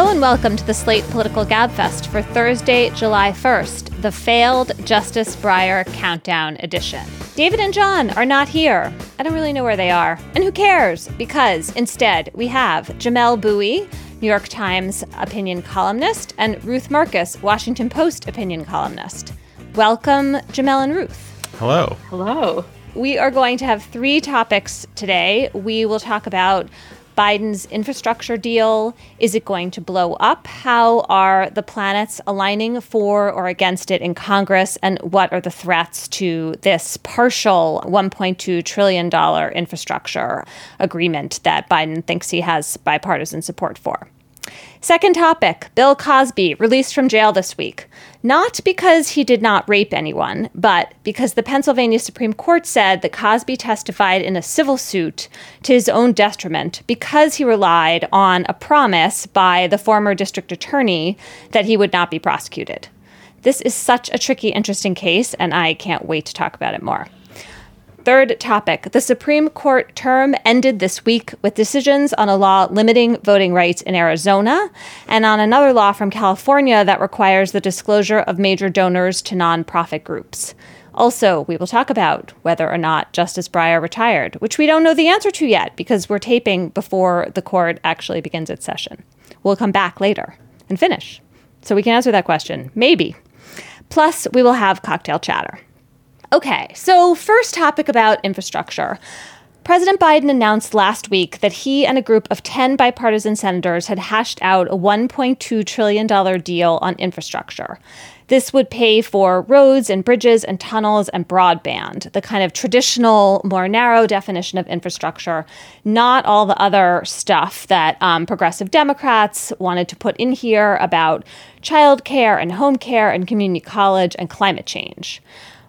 Hello and welcome to the Slate Political Gabfest for Thursday, July 1st, the failed Justice Breyer Countdown Edition. David and John are not here. I don't really know where they are. And who cares? Because instead, we have Jamelle Bouie, New York Times opinion columnist, and Ruth Marcus, Washington Post opinion columnist. Welcome, Jamelle and Ruth. Hello. Hello. We are going to have three topics today. We will talk about Biden's infrastructure deal? Is it going to blow up? How are the planets aligning for or against it in Congress? And what are the threats to this partial $1.2 trillion infrastructure agreement that Biden thinks he has bipartisan support for? Second topic Bill Cosby, released from jail this week. Not because he did not rape anyone, but because the Pennsylvania Supreme Court said that Cosby testified in a civil suit to his own detriment because he relied on a promise by the former district attorney that he would not be prosecuted. This is such a tricky, interesting case, and I can't wait to talk about it more. Third topic The Supreme Court term ended this week with decisions on a law limiting voting rights in Arizona and on another law from California that requires the disclosure of major donors to nonprofit groups. Also, we will talk about whether or not Justice Breyer retired, which we don't know the answer to yet because we're taping before the court actually begins its session. We'll come back later and finish so we can answer that question. Maybe. Plus, we will have cocktail chatter. Okay, so first topic about infrastructure. President Biden announced last week that he and a group of 10 bipartisan senators had hashed out a $1.2 trillion deal on infrastructure. This would pay for roads and bridges and tunnels and broadband, the kind of traditional, more narrow definition of infrastructure, not all the other stuff that um, progressive Democrats wanted to put in here about childcare and home care and community college and climate change.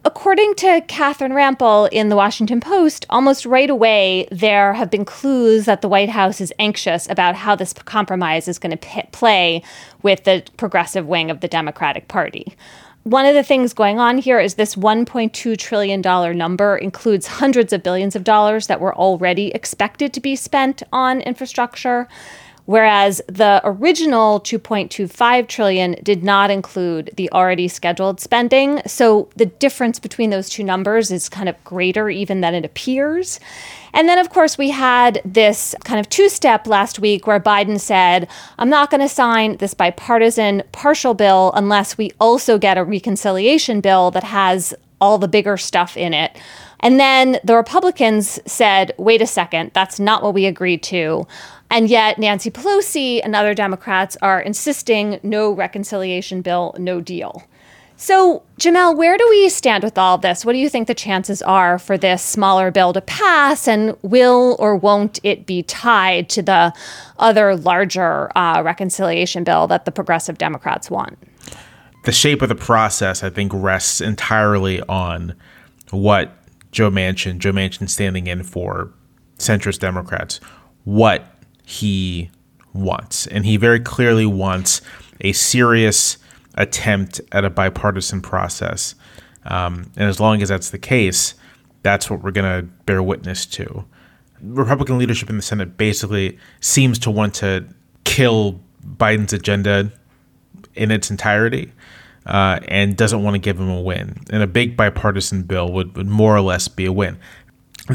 According to Catherine Rampell in the Washington Post, almost right away, there have been clues that the White House is anxious about how this compromise is going to p- play with the progressive wing of the Democratic Party. One of the things going on here is this $1.2 trillion number includes hundreds of billions of dollars that were already expected to be spent on infrastructure whereas the original 2.25 trillion did not include the already scheduled spending so the difference between those two numbers is kind of greater even than it appears and then, of course, we had this kind of two step last week where Biden said, I'm not going to sign this bipartisan partial bill unless we also get a reconciliation bill that has all the bigger stuff in it. And then the Republicans said, wait a second, that's not what we agreed to. And yet, Nancy Pelosi and other Democrats are insisting no reconciliation bill, no deal. So, Jamelle, where do we stand with all this? What do you think the chances are for this smaller bill to pass? And will or won't it be tied to the other larger uh, reconciliation bill that the progressive Democrats want? The shape of the process, I think, rests entirely on what Joe Manchin, Joe Manchin standing in for centrist Democrats, what he wants. And he very clearly wants a serious attempt at a bipartisan process. Um, and as long as that's the case, that's what we're going to bear witness to. Republican leadership in the Senate basically seems to want to kill Biden's agenda in its entirety uh, and doesn't want to give him a win. And a big bipartisan bill would, would more or less be a win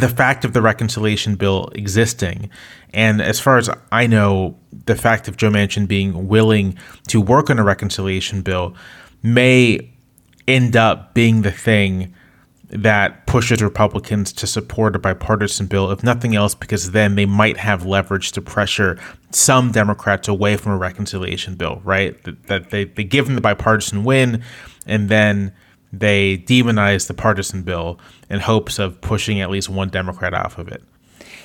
the fact of the reconciliation bill existing, and as far as I know, the fact of Joe Manchin being willing to work on a reconciliation bill may end up being the thing that pushes Republicans to support a bipartisan bill, if nothing else, because then they might have leverage to pressure some Democrats away from a reconciliation bill, right? That, that they, they give them the bipartisan win, and then they demonize the partisan bill in hopes of pushing at least one Democrat off of it.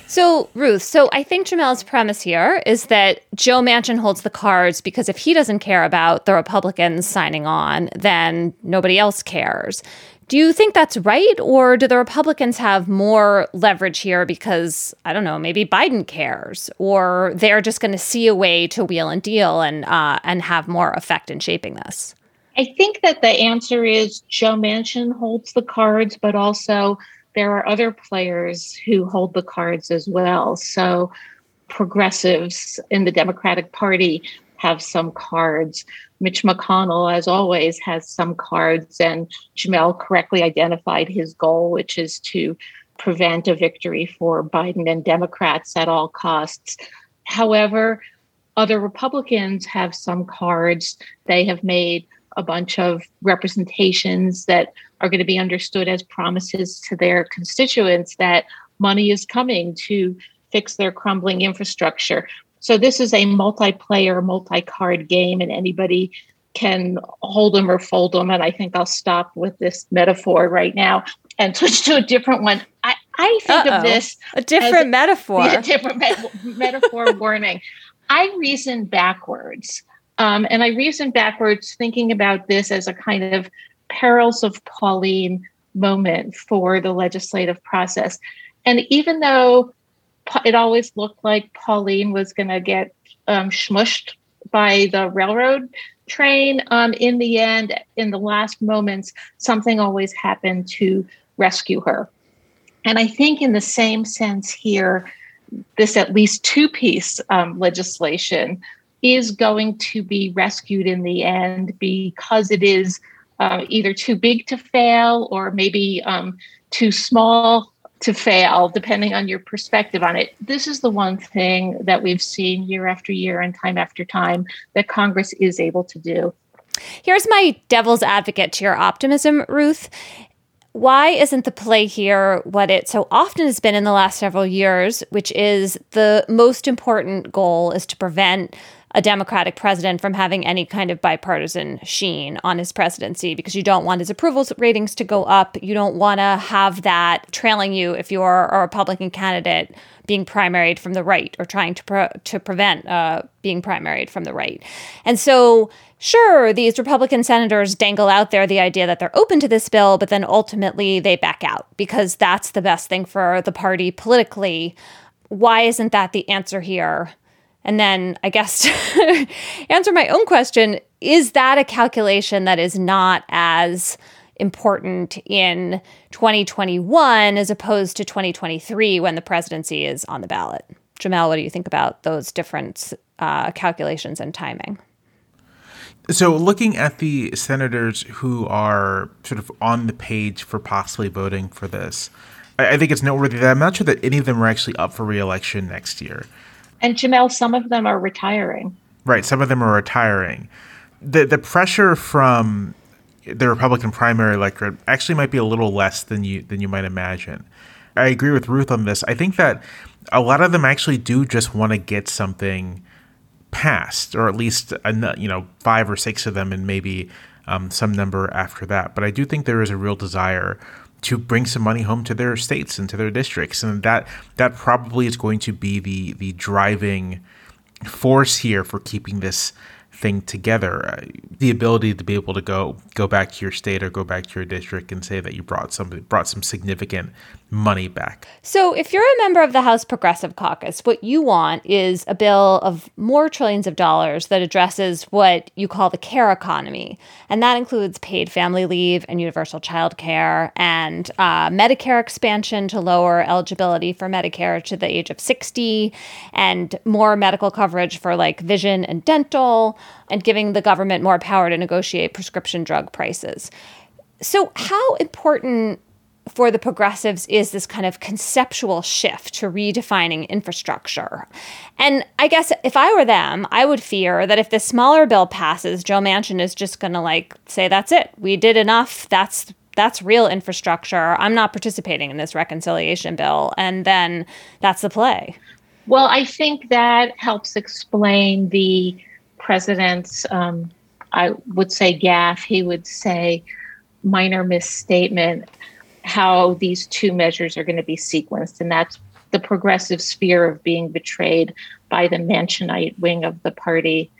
So, Ruth, so I think Jamelle's premise here is that Joe Manchin holds the cards because if he doesn't care about the Republicans signing on, then nobody else cares. Do you think that's right? Or do the Republicans have more leverage here because, I don't know, maybe Biden cares? Or they're just going to see a way to wheel and deal and, uh, and have more effect in shaping this? I think that the answer is Joe Manchin holds the cards, but also there are other players who hold the cards as well. So progressives in the Democratic Party have some cards. Mitch McConnell, as always, has some cards, and Jamelle correctly identified his goal, which is to prevent a victory for Biden and Democrats at all costs. However, other Republicans have some cards. They have made a bunch of representations that are going to be understood as promises to their constituents that money is coming to fix their crumbling infrastructure. So this is a multiplayer, multi-card game, and anybody can hold them or fold them. And I think I'll stop with this metaphor right now and switch to a different one. I, I think Uh-oh. of this a different metaphor. A different me- metaphor warning. I reason backwards. Um, and I reasoned backwards, thinking about this as a kind of perils of Pauline moment for the legislative process. And even though it always looked like Pauline was going to get um, smushed by the railroad train, um, in the end, in the last moments, something always happened to rescue her. And I think, in the same sense, here, this at least two piece um, legislation is going to be rescued in the end because it is uh, either too big to fail or maybe um, too small to fail, depending on your perspective on it. This is the one thing that we've seen year after year and time after time that Congress is able to do. Here's my devil's advocate to your optimism, Ruth. Why isn't the play here what it so often has been in the last several years, which is the most important goal is to prevent a Democratic president from having any kind of bipartisan sheen on his presidency because you don't want his approval ratings to go up. You don't want to have that trailing you if you're a Republican candidate being primaried from the right or trying to to prevent uh, being primaried from the right. And so, sure, these Republican senators dangle out there the idea that they're open to this bill, but then ultimately they back out because that's the best thing for the party politically. Why isn't that the answer here? And then I guess to answer my own question, is that a calculation that is not as important in 2021 as opposed to 2023 when the presidency is on the ballot? Jamelle, what do you think about those different uh, calculations and timing? So, looking at the senators who are sort of on the page for possibly voting for this, I, I think it's noteworthy that I'm not sure that any of them are actually up for reelection next year. And Jamelle, some of them are retiring. Right, some of them are retiring. The the pressure from the Republican primary electorate actually might be a little less than you than you might imagine. I agree with Ruth on this. I think that a lot of them actually do just want to get something passed, or at least you know five or six of them, and maybe um, some number after that. But I do think there is a real desire to bring some money home to their states and to their districts, and that that probably is going to be the the driving force here for keeping this thing together. Uh, the ability to be able to go go back to your state or go back to your district and say that you brought some brought some significant money back. So, if you're a member of the House Progressive Caucus, what you want is a bill of more trillions of dollars that addresses what you call the care economy, and that includes paid family leave and universal child care and uh, Medicare expansion to lower eligibility for Medicare to the age of 60 and more medical coverage for like vision and dental and giving the government more power to negotiate prescription drug prices. So, how important for the progressives is this kind of conceptual shift to redefining infrastructure. And I guess if I were them, I would fear that if this smaller bill passes, Joe Manchin is just going to like say that's it. We did enough. That's that's real infrastructure. I'm not participating in this reconciliation bill and then that's the play. Well, I think that helps explain the president's, um, I would say, gaffe. He would say, minor misstatement how these two measures are going to be sequenced. And that's the progressive sphere of being betrayed by the Manchinite wing of the party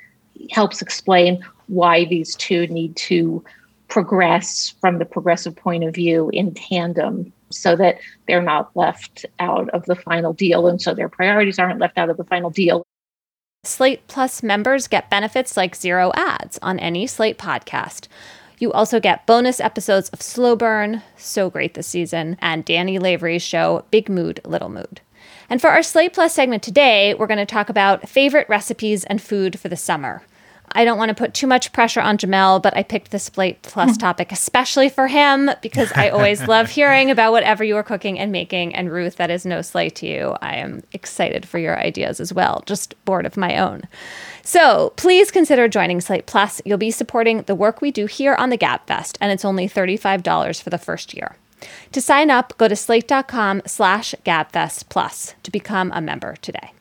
helps explain why these two need to progress from the progressive point of view in tandem so that they're not left out of the final deal and so their priorities aren't left out of the final deal. Slate Plus members get benefits like zero ads on any Slate podcast. You also get bonus episodes of Slow Burn, so great this season, and Danny Lavery's show, Big Mood, Little Mood. And for our Slate Plus segment today, we're going to talk about favorite recipes and food for the summer. I don't want to put too much pressure on Jamelle, but I picked the Slate Plus topic especially for him because I always love hearing about whatever you are cooking and making. And Ruth, that is no slight to you. I am excited for your ideas as well, just bored of my own. So please consider joining Slate Plus. You'll be supporting the work we do here on the Gabfest, and it's only $35 for the first year. To sign up, go to slate.com slash gabfest plus to become a member today.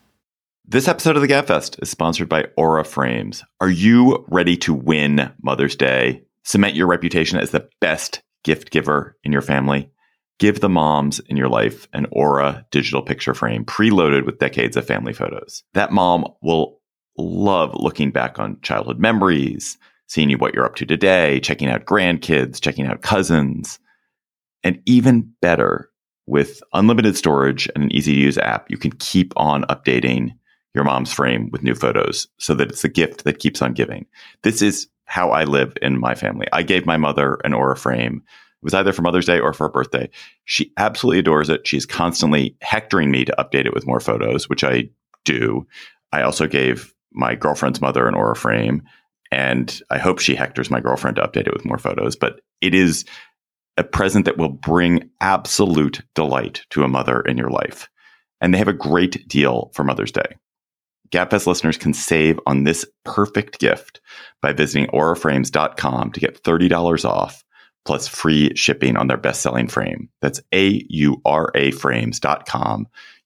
This episode of the Gabfest is sponsored by Aura Frames. Are you ready to win Mother's Day? Cement your reputation as the best gift giver in your family? Give the moms in your life an Aura digital picture frame preloaded with decades of family photos. That mom will love looking back on childhood memories, seeing what you're up to today, checking out grandkids, checking out cousins. And even better, with unlimited storage and an easy to use app, you can keep on updating your mom's frame with new photos so that it's a gift that keeps on giving. This is how I live in my family. I gave my mother an Aura frame. It was either for Mother's Day or for her birthday. She absolutely adores it. She's constantly hectoring me to update it with more photos, which I do. I also gave my girlfriend's mother an Aura frame, and I hope she hectors my girlfriend to update it with more photos. But it is a present that will bring absolute delight to a mother in your life. And they have a great deal for Mother's Day. Gabfest listeners can save on this perfect gift by visiting auraframes.com to get $30 off plus free shipping on their best-selling frame. That's A-U-R-A frames.com.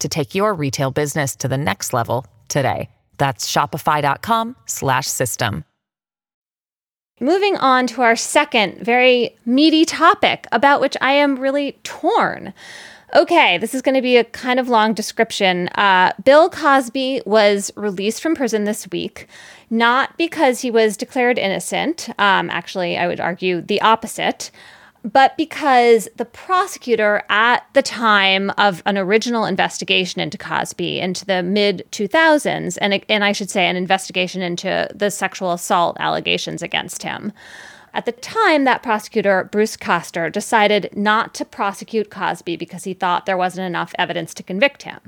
to take your retail business to the next level today. That's shopify.com slash system. Moving on to our second very meaty topic about which I am really torn. Okay, this is going to be a kind of long description. Uh, Bill Cosby was released from prison this week, not because he was declared innocent. Um, actually, I would argue the opposite. But because the prosecutor at the time of an original investigation into Cosby into the mid 2000s, and, and I should say an investigation into the sexual assault allegations against him, at the time, that prosecutor, Bruce Castor, decided not to prosecute Cosby because he thought there wasn't enough evidence to convict him.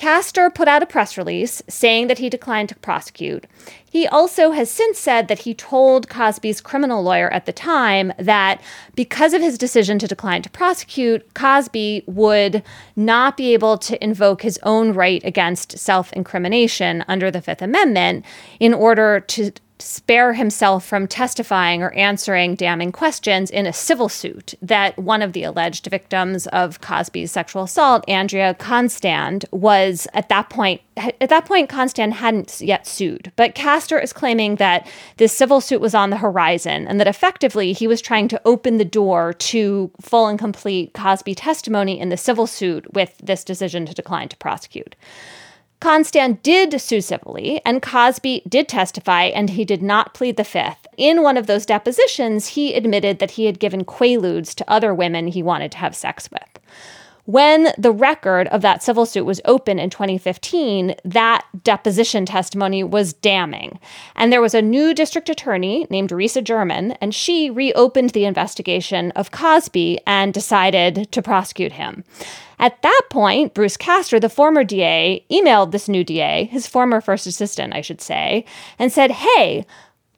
Castor put out a press release saying that he declined to prosecute. He also has since said that he told Cosby's criminal lawyer at the time that because of his decision to decline to prosecute, Cosby would not be able to invoke his own right against self incrimination under the Fifth Amendment in order to spare himself from testifying or answering damning questions in a civil suit that one of the alleged victims of Cosby's sexual assault, Andrea Constand, was at that point. At that point, Constand hadn't yet sued, but Castor is claiming that this civil suit was on the horizon and that effectively he was trying to open the door to full and complete Cosby testimony in the civil suit with this decision to decline to prosecute. Constand did sue civilly, and Cosby did testify, and he did not plead the fifth. In one of those depositions, he admitted that he had given quaaludes to other women he wanted to have sex with. When the record of that civil suit was open in 2015, that deposition testimony was damning. And there was a new district attorney named Risa Ferman, and she reopened the investigation of Cosby and decided to prosecute him. At that point, Bruce Castor, the former DA, emailed this new DA, his former first assistant, I should say, and said, Hey,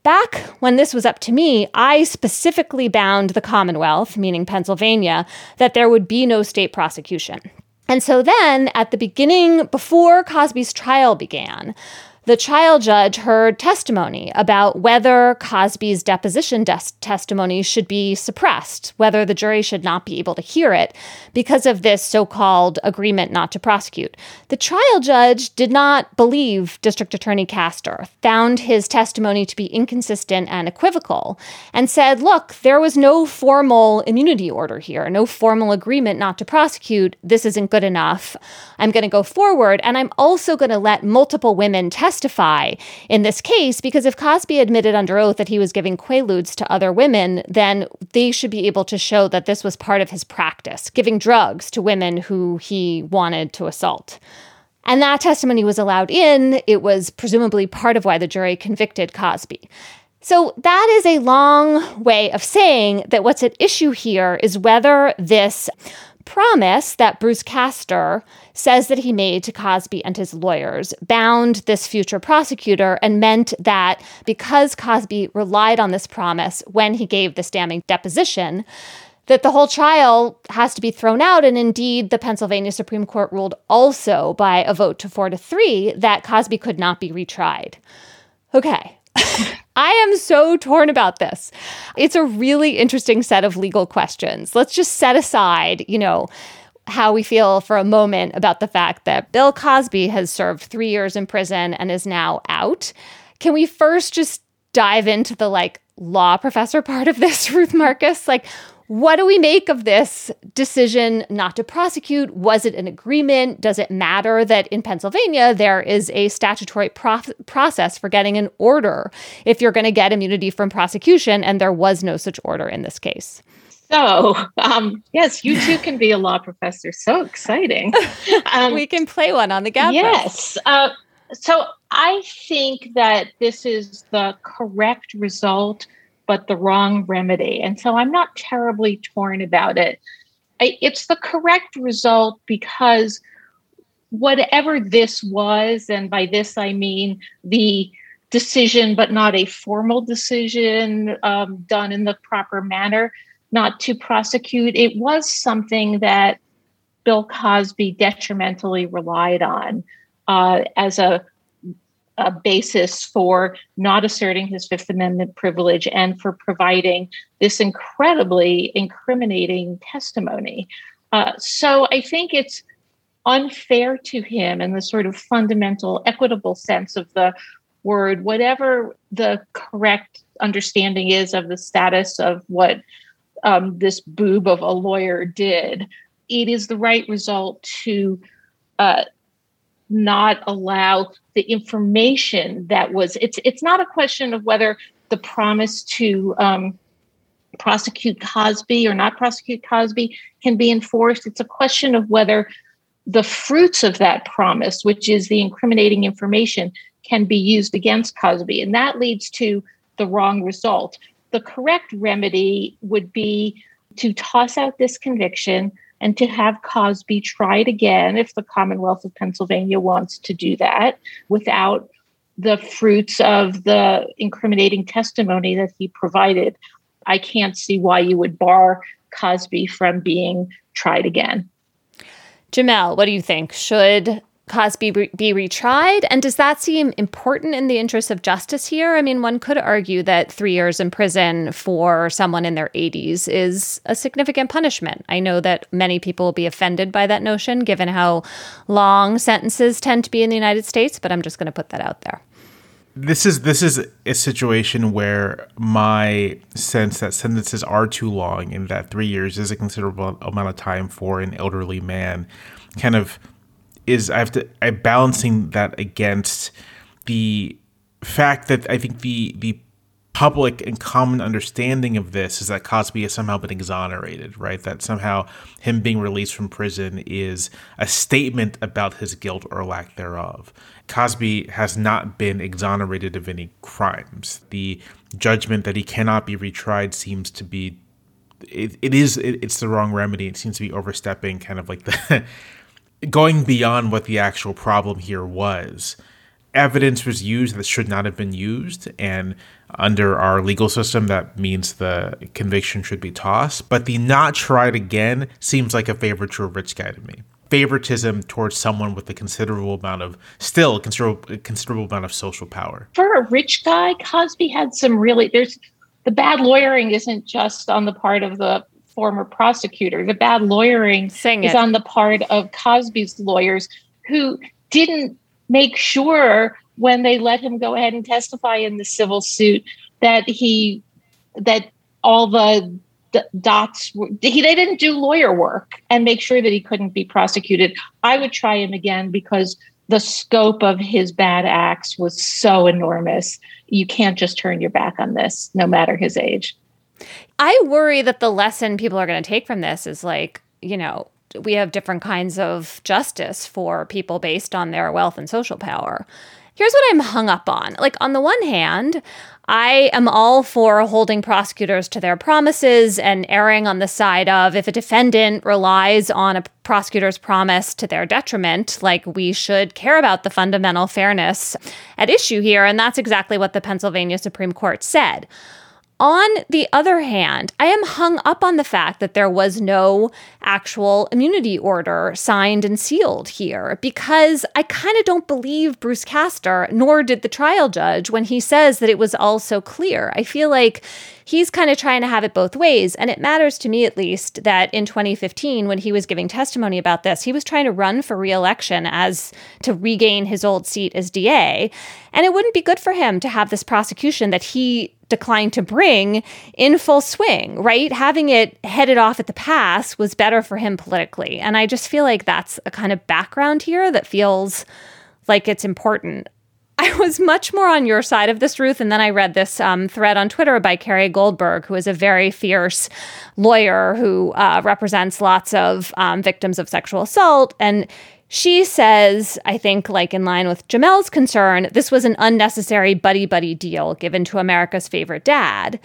Back when this was up to me, I specifically bound the Commonwealth, meaning Pennsylvania, that there would be no state prosecution. And so then, at the beginning, before Cosby's trial began, the trial judge heard testimony about whether Cosby's deposition des- testimony should be suppressed, whether the jury should not be able to hear it because of this so called agreement not to prosecute. The trial judge did not believe District Attorney Castor, found his testimony to be inconsistent and equivocal, and said, look, there was no formal immunity order here, no formal agreement not to prosecute. This isn't good enough. I'm going to go forward, and I'm also going to let multiple women testify testify in this case because if Cosby admitted under oath that he was giving quaaludes to other women, then they should be able to show that this was part of his practice, giving drugs to women who he wanted to assault. And that testimony was allowed in. It was presumably part of why the jury convicted Cosby. So, that is a long way of saying that what's at issue here is whether this promise that Bruce Castor says that he made to Cosby and his lawyers bound this future prosecutor and meant that because Cosby relied on this promise when he gave this damning deposition, that the whole trial has to be thrown out. And indeed, the Pennsylvania Supreme Court ruled also by a vote to four to three that Cosby could not be retried. Okay. I am so torn about this. It's a really interesting set of legal questions. Let's just set aside, you know, how we feel for a moment about the fact that Bill Cosby has served three years in prison and is now out. Can we first just dive into the like law professor part of this, Ruth Marcus? Like, what do we make of this decision not to prosecute? Was it an agreement? Does it matter that in Pennsylvania there is a statutory prof- process for getting an order if you're going to get immunity from prosecution? And there was no such order in this case. So, um, yes, you too can be a law professor. So exciting. Um, we can play one on the gap. Yes. Uh, so, I think that this is the correct result, but the wrong remedy. And so, I'm not terribly torn about it. I, it's the correct result because whatever this was, and by this I mean the decision, but not a formal decision um, done in the proper manner not to prosecute. It was something that Bill Cosby detrimentally relied on uh, as a, a basis for not asserting his Fifth Amendment privilege and for providing this incredibly incriminating testimony. Uh, so I think it's unfair to him in the sort of fundamental equitable sense of the word, whatever the correct understanding is of the status of what um, this boob of a lawyer did, it is the right result to uh, not allow the information that was. It's it's not a question of whether the promise to um, prosecute Cosby or not prosecute Cosby can be enforced. It's a question of whether the fruits of that promise, which is the incriminating information, can be used against Cosby, and that leads to the wrong result the correct remedy would be to toss out this conviction and to have Cosby tried again if the Commonwealth of Pennsylvania wants to do that without the fruits of the incriminating testimony that he provided. I can't see why you would bar Cosby from being tried again. Jamelle, what do you think? Should Cosby be retried? And does that seem important in the interest of justice here? I mean, one could argue that three years in prison for someone in their 80s is a significant punishment. I know that many people will be offended by that notion, given how long sentences tend to be in the United States, but I'm just going to put that out there. This is this is a situation where my sense that sentences are too long and that three years is a considerable amount of time for an elderly man kind of is I have to I'm balancing that against the fact that I think the the public and common understanding of this is that Cosby has somehow been exonerated, right? That somehow him being released from prison is a statement about his guilt or lack thereof. Cosby has not been exonerated of any crimes. The judgment that he cannot be retried seems to be it, it is it, it's the wrong remedy. It seems to be overstepping kind of like the going beyond what the actual problem here was. evidence was used that should not have been used. And under our legal system, that means the conviction should be tossed. But the not tried again seems like a favor to a rich guy to me. Favoritism towards someone with a considerable amount of, still considerable, considerable amount of social power. For a rich guy, Cosby had some really, there's the bad lawyering isn't just on the part of the former prosecutor. The bad lawyering Sing is it. on the part of Cosby's lawyers who didn't make sure when they let him go ahead and testify in the civil suit that he that all the d- dots were he they didn't do lawyer work and make sure that he couldn't be prosecuted. I would try him again because the scope of his bad acts was so enormous. You can't just turn your back on this, no matter his age. I worry that the lesson people are going to take from this is like, you know, we have different kinds of justice for people based on their wealth and social power. Here's what I'm hung up on. Like, on the one hand, I am all for holding prosecutors to their promises and erring on the side of if a defendant relies on a prosecutor's promise to their detriment, like we should care about the fundamental fairness at issue here. And that's exactly what the Pennsylvania Supreme Court said. On the other hand, I am hung up on the fact that there was no actual immunity order signed and sealed here because I kind of don't believe Bruce Castor, nor did the trial judge, when he says that it was all so clear. I feel like he's kind of trying to have it both ways. And it matters to me, at least, that in 2015, when he was giving testimony about this, he was trying to run for reelection as to regain his old seat as DA. And it wouldn't be good for him to have this prosecution that he declined to bring in full swing, right? Having it headed off at the pass was better for him politically. And I just feel like that's a kind of background here that feels like it's important. I was much more on your side of this, Ruth. And then I read this um, thread on Twitter by Carrie Goldberg, who is a very fierce lawyer who uh, represents lots of um, victims of sexual assault. And she says, I think, like in line with Jamelle's concern, this was an unnecessary buddy buddy deal given to America's favorite dad.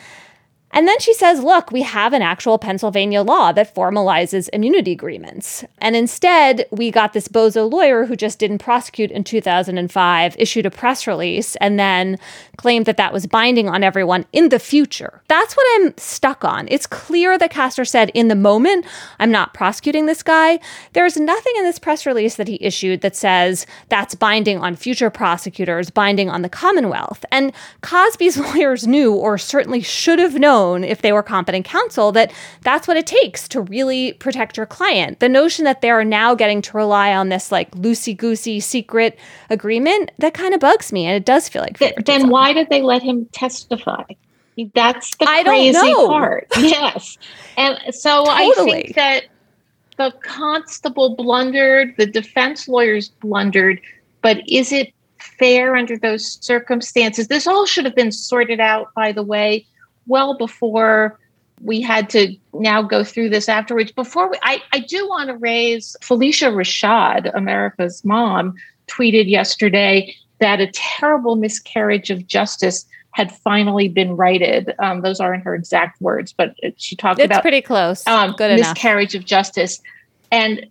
And then she says, look, we have an actual Pennsylvania law that formalizes immunity agreements. And instead, we got this bozo lawyer who just didn't prosecute in 2005, issued a press release, and then claimed that that was binding on everyone in the future. That's what I'm stuck on. It's clear that Castor said in the moment, I'm not prosecuting this guy. There's nothing in this press release that he issued that says that's binding on future prosecutors, binding on the Commonwealth. And Cosby's lawyers knew, or certainly should have known if they were competent counsel that that's what it takes to really protect your client. The notion that they're now getting to rely on this like loosey goosey secret agreement that kind of bugs me, and it does feel like Th- then why did they let him testify? That's the I don't crazy know. part. Yes. And so I think that the constable blundered, the defense lawyers blundered, but is it fair under those circumstances? This all should have been sorted out, by the way, well before we had to now go through this afterwards. Before we, I, I do want to raise Phylicia Rashad, America's mom, tweeted yesterday that a terrible miscarriage of justice had finally been righted. Um, those aren't her exact words, but she talked it's about pretty close. um, Good enough. miscarriage of justice. And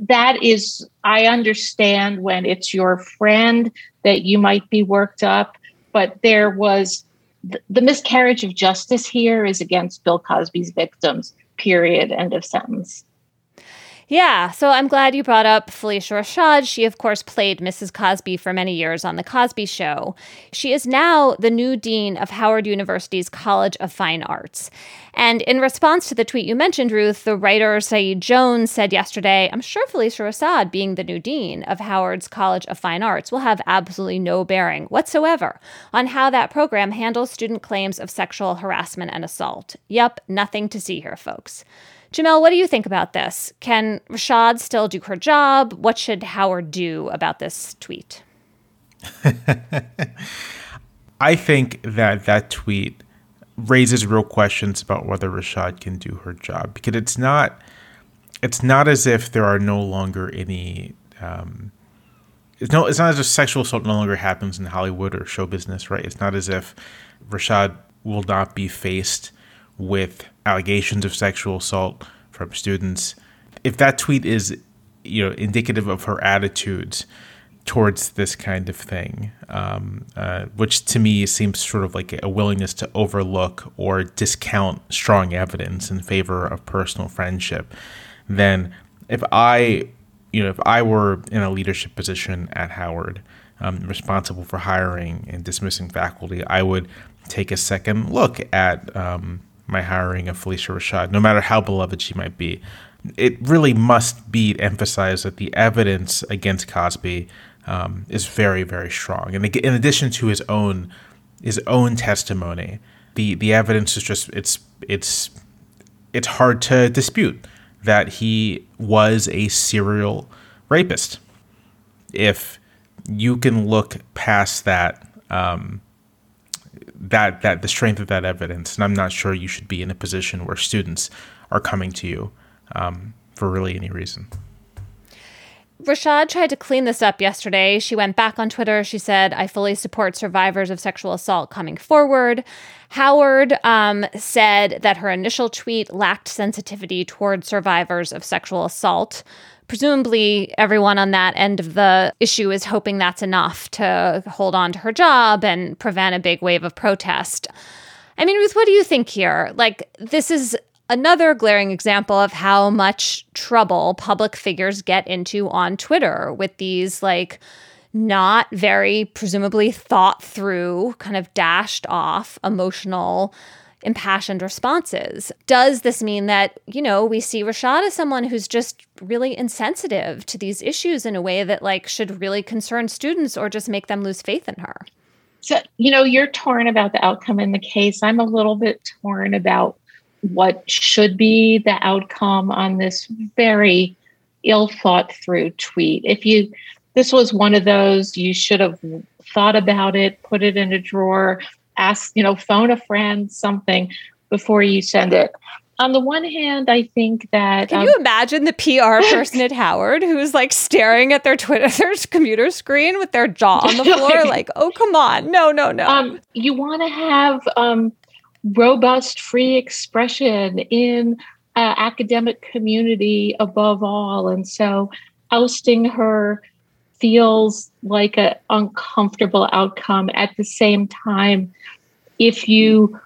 that is, I understand when it's your friend that you might be worked up, but there was th- the miscarriage of justice here is against Bill Cosby's victims, period. End of sentence. Yeah, so I'm glad you brought up Phylicia Rashad. She, of course, played Mrs. Cosby for many years on The Cosby Show. She is now the new dean of Howard University's College of Fine Arts. And in response to the tweet you mentioned, Ruth, the writer Saeed Jones said yesterday, I'm sure Phylicia Rashad, being the new dean of Howard's College of Fine Arts, will have absolutely no bearing whatsoever on how that program handles student claims of sexual harassment and assault. Yep, nothing to see here, folks. Jamelle, what do you think about this? Can Rashad still do her job? What should Howard do about this tweet? I think that that tweet raises real questions about whether Rashad can do her job because it's not it's not as if there are no longer any um, it's no it's not as if sexual assault no longer happens in Hollywood or show business, right? It's not as if Rashad will not be faced with allegations of sexual assault from students. If that tweet is you know indicative of her attitudes, towards this kind of thing, um, uh, which to me seems sort of like a willingness to overlook or discount strong evidence in favor of personal friendship, then if I, you know, if I were in a leadership position at Howard, um, responsible for hiring and dismissing faculty, I would take a second look at um, my hiring of Phylicia Rashad, no matter how beloved she might be. It really must be emphasized that the evidence against Cosby um, is very, very strong. And in addition to his own his own testimony, the the evidence is just it's it's it's hard to dispute that he was a serial rapist. If you can look past that, um, that that the strength of that evidence, and I'm not sure you should be in a position where students are coming to you um, for really any reason. Rashad tried to clean this up yesterday. She went back on Twitter. She said, I fully support survivors of sexual assault coming forward. Howard um, said that her initial tweet lacked sensitivity toward survivors of sexual assault. Presumably, everyone on that end of the issue is hoping that's enough to hold on to her job and prevent a big wave of protest. I mean, Ruth, what do you think here? Like, this is another glaring example of how much trouble public figures get into on Twitter with these, like, not very presumably thought through, kind of dashed off emotional impassioned responses. Does this mean that, you know, we see Rashad as someone who's just really insensitive to these issues in a way that like should really concern students or just make them lose faith in her? So, you know, you're torn about the outcome in the case. I'm a little bit torn about what should be the outcome on this very ill thought through tweet. If you this was one of those you should have thought about it, put it in a drawer, ask, you know, phone a friend, something before you send it. On the one hand, I think that. Can um, you imagine the PR person at Howard who's like staring at their Twitter, their computer screen with their jaw on the floor, like, oh, come on. No, no, no. Um, you want to have um, robust, free expression in uh, academic community above all. And so ousting her feels like an uncomfortable outcome. At the same time, if you,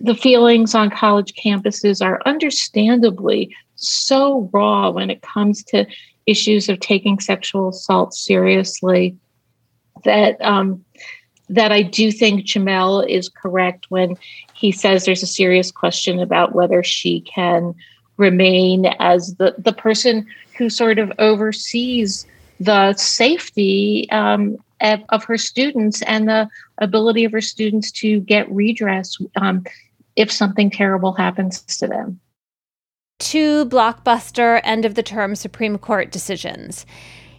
the feelings on college campuses are understandably so raw when it comes to issues of taking sexual assault seriously that um, that I do think Jamelle is correct when he says there's a serious question about whether she can remain as the, the person who sort of oversees the safety um, of, her students and the ability of her students to get redress um, if something terrible happens to them. Two blockbuster end of the term Supreme Court decisions.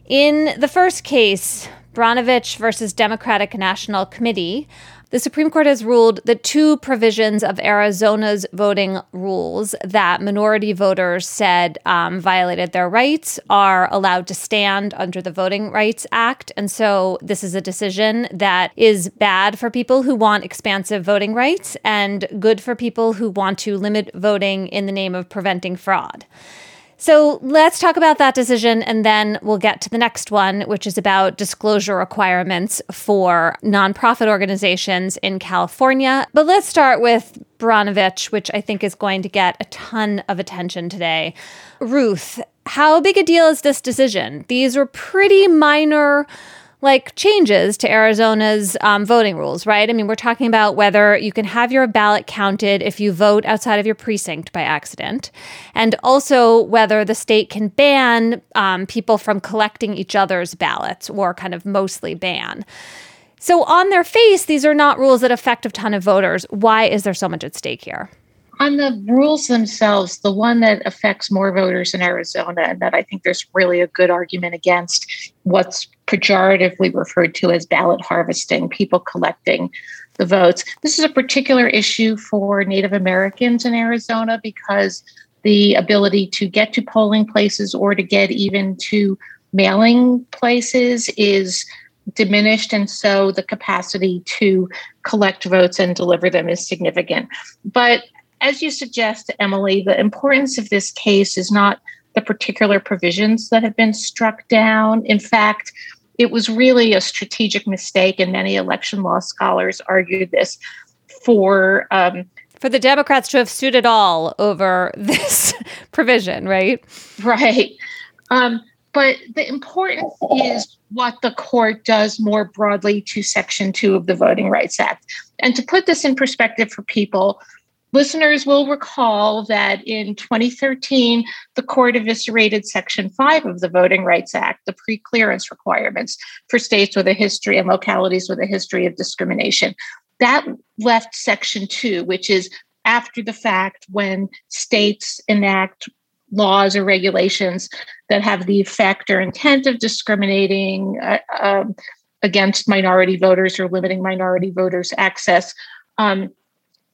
In the first case, Brnovich versus Democratic National Committee, the Supreme Court has ruled that two provisions of Arizona's voting rules that minority voters said um, violated their rights are allowed to stand under the Voting Rights Act. And so this is a decision that is bad for people who want expansive voting rights and good for people who want to limit voting in the name of preventing fraud. So let's talk about that decision and then we'll get to the next one, which is about disclosure requirements for nonprofit organizations in California. But let's start with Brnovich, which I think is going to get a ton of attention today. Ruth, how big a deal is this decision? These were pretty minor like changes to Arizona's um, voting rules, right? I mean, we're talking about whether you can have your ballot counted if you vote outside of your precinct by accident, and also whether the state can ban um, people from collecting each other's ballots or kind of mostly ban. So, on their face, these are not rules that affect a ton of voters. Why is there so much at stake here? On the rules themselves, the one that affects more voters in Arizona, and that I think there's really a good argument against what's pejoratively referred to as ballot harvesting, people collecting the votes. This is a particular issue for Native Americans in Arizona because the ability to get to polling places or to get even to mailing places is diminished and so the capacity to collect votes and deliver them is significant but as you suggest, Emily, the importance of this case is not the particular provisions that have been struck down. In fact, it was really a strategic mistake, and many election law scholars argued this for. Um, for the Democrats to have sued at all over this provision, right? Right. Um, but the importance is what the court does more broadly to Section 2 of the Voting Rights Act. And to put this in perspective for people, listeners will recall that in 2013, the court eviscerated Section 5 of the Voting Rights Act, the preclearance requirements for states with a history and localities with a history of discrimination. That left Section 2, which is after the fact when states enact laws or regulations that have the effect or intent of discriminating uh, um, against minority voters or limiting minority voters' access, um,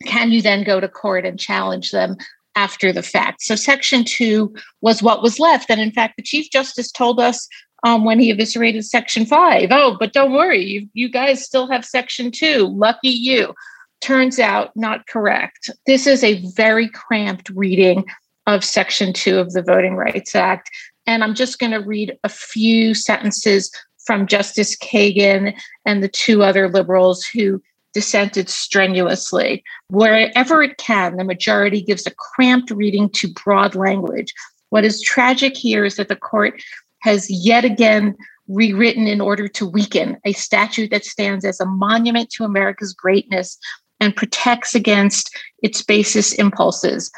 can you then go to court and challenge them after the fact? So, Section 2 was what was left. And in fact, the Chief Justice told us um, when he eviscerated Section 5 oh, but don't worry, you, you guys still have Section 2. Lucky you. Turns out not correct. This is a very cramped reading of Section 2 of the Voting Rights Act. And I'm just going to read a few sentences from Justice Kagan and the two other liberals who dissented strenuously. Wherever it can, the majority gives a cramped reading to broad language. What is tragic here is that the court has yet again rewritten in order to weaken a statute that stands as a monument to America's greatness and protects against its basest impulses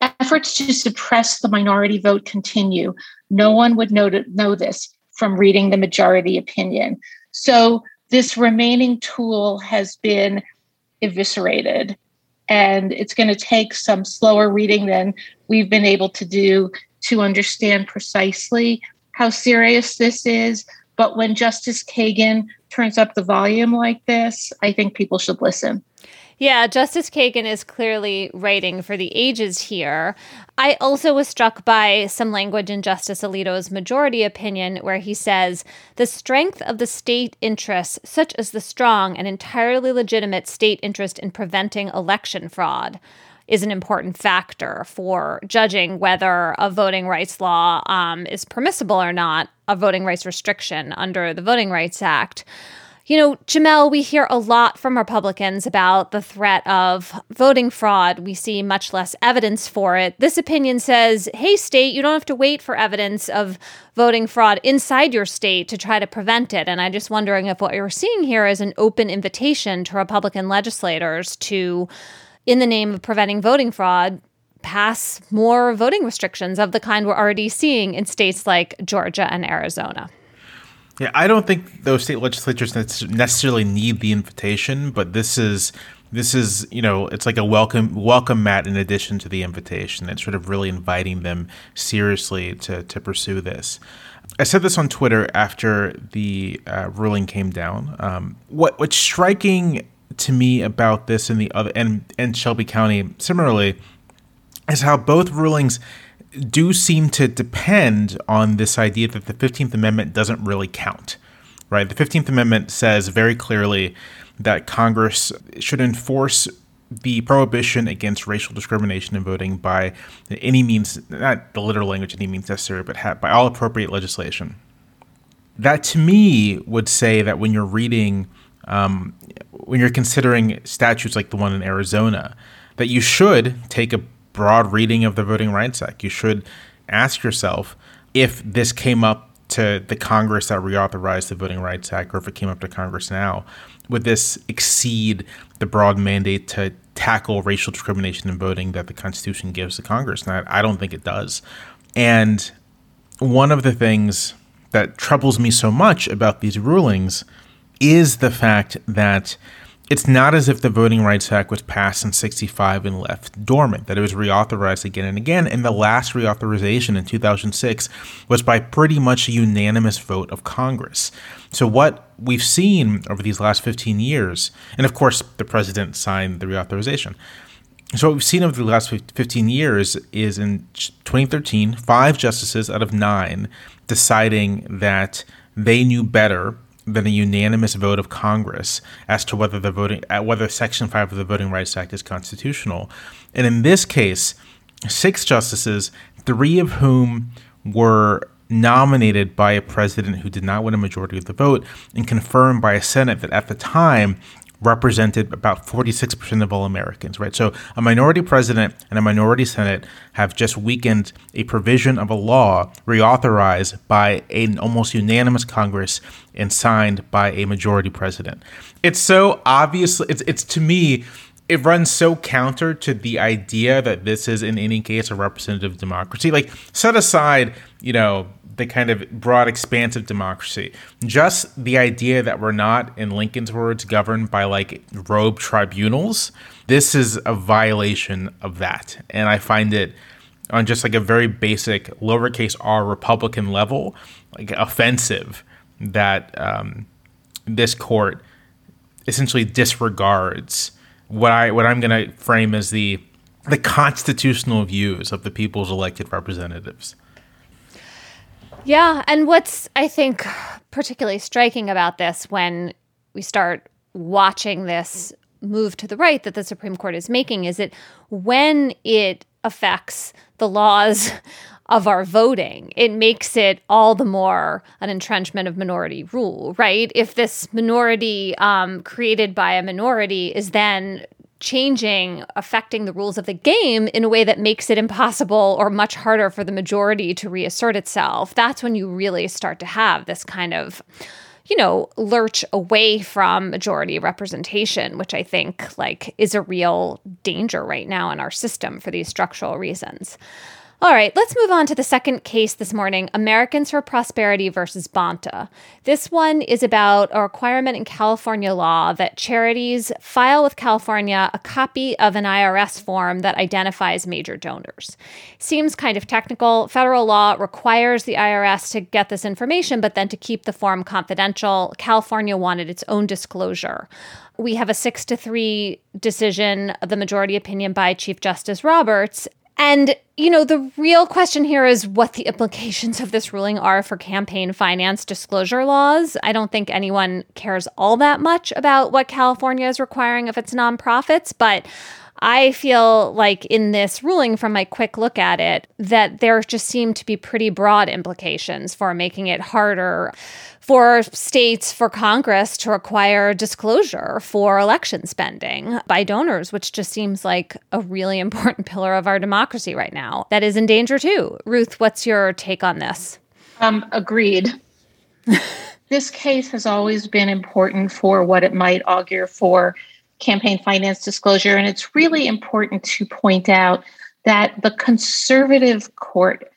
efforts to suppress the minority vote continue. No one would know, know this from reading the majority opinion. So this remaining tool has been eviscerated. And it's going to take some slower reading than we've been able to do to understand precisely how serious this is. But when Justice Kagan turns up the volume like this, I think people should listen. Yeah, Justice Kagan is clearly writing for the ages here. I also was struck by some language in Justice Alito's majority opinion where he says the strength of the state interests, such as the strong and entirely legitimate state interest in preventing election fraud, is an important factor for judging whether a voting rights law um, is permissible or not, a voting rights restriction under the Voting Rights Act. You know, Jamelle, we hear a lot from Republicans about the threat of voting fraud. We see much less evidence for it. This opinion says, hey, state, you don't have to wait for evidence of voting fraud inside your state to try to prevent it. And I'm just wondering if what you're seeing here is an open invitation to Republican legislators to, in the name of preventing voting fraud, pass more voting restrictions of the kind we're already seeing in states like Georgia and Arizona. Yeah, I don't think those state legislatures necessarily need the invitation, but this is this is you know it's like a welcome welcome mat in addition to the invitation. It's sort of really inviting them seriously to to pursue this. I said this on Twitter after the uh, ruling came down. Um, what what's striking to me about this and the other and and Shelby County similarly is how both rulings do seem to depend on this idea that the 15th Amendment doesn't really count, right? The 15th Amendment says very clearly that Congress should enforce the prohibition against racial discrimination in voting by any means, not the literal language, any means necessary, but by all appropriate legislation. That to me would say that when you're reading, um, when you're considering statutes like the one in Arizona, that you should take a broad reading of the Voting Rights Act. You should ask yourself if this came up to the Congress that reauthorized the Voting Rights Act, or if it came up to Congress now, would this exceed the broad mandate to tackle racial discrimination in voting that the Constitution gives to Congress? And I, I don't think it does. And one of the things that troubles me so much about these rulings is the fact that it's not as if the Voting Rights Act was passed in 65 and left dormant, that it was reauthorized again and again. And the last reauthorization in 2006 was by pretty much a unanimous vote of Congress. So, what we've seen over these last 15 years, and of course, the president signed the reauthorization. So, what we've seen over the last 15 years is in 2013, five justices out of nine deciding that they knew better than a unanimous vote of Congress as to whether the voting uh, whether Section Five of the Voting Rights Act is constitutional. And in this case, six justices, three of whom were nominated by a president who did not win a majority of the vote and confirmed by a Senate that at the time represented about 46% of all Americans, right? So a minority president and a minority Senate have just weakened a provision of a law reauthorized by an almost unanimous Congress and signed by a majority president. It's so obviously, it's, it's to me, it runs so counter to the idea that this is in any case a representative democracy. Like set aside, you know, the kind of broad expansive democracy. Just the idea that we're not, in Lincoln's words, governed by like robe tribunals. This is a violation of that. And I find it on just like a very basic lowercase r Republican level, like offensive that um, this court essentially disregards what I what I'm going to frame as the the constitutional views of the people's elected representatives. Yeah. And what's, I think, particularly striking about this when we start watching this move to the right that the Supreme Court is making is that when it affects the laws of our voting, it makes it all the more an entrenchment of minority rule, right? If this minority um, created by a minority is then changing, affecting the rules of the game in a way that makes it impossible or much harder for the majority to reassert itself, that's when you really start to have this kind of you know lurch away from majority representation which i think like is a real danger right now in our system for these structural reasons all right, let's move on to the second case this morning Americans for Prosperity versus Bonta. This one is about a requirement in California law that charities file with California a copy of an IRS form that identifies major donors. Seems kind of technical. Federal law requires the IRS to get this information, but then to keep the form confidential. California wanted its own disclosure we have a six to three decision, the majority opinion by Chief Justice Roberts. And, you know, the real question here is what the implications of this ruling are for campaign finance disclosure laws. I don't think anyone cares all that much about what California is requiring of its nonprofits, but I feel like in this ruling, from my quick look at it, that there just seem to be pretty broad implications for making it harder for states, for Congress to require disclosure for election spending by donors, which just seems like a really important pillar of our democracy right now. That is in danger too. Ruth, what's your take on this? Um, agreed. this case has always been important for what it might augur for campaign finance disclosure. And it's really important to point out that the conservative court,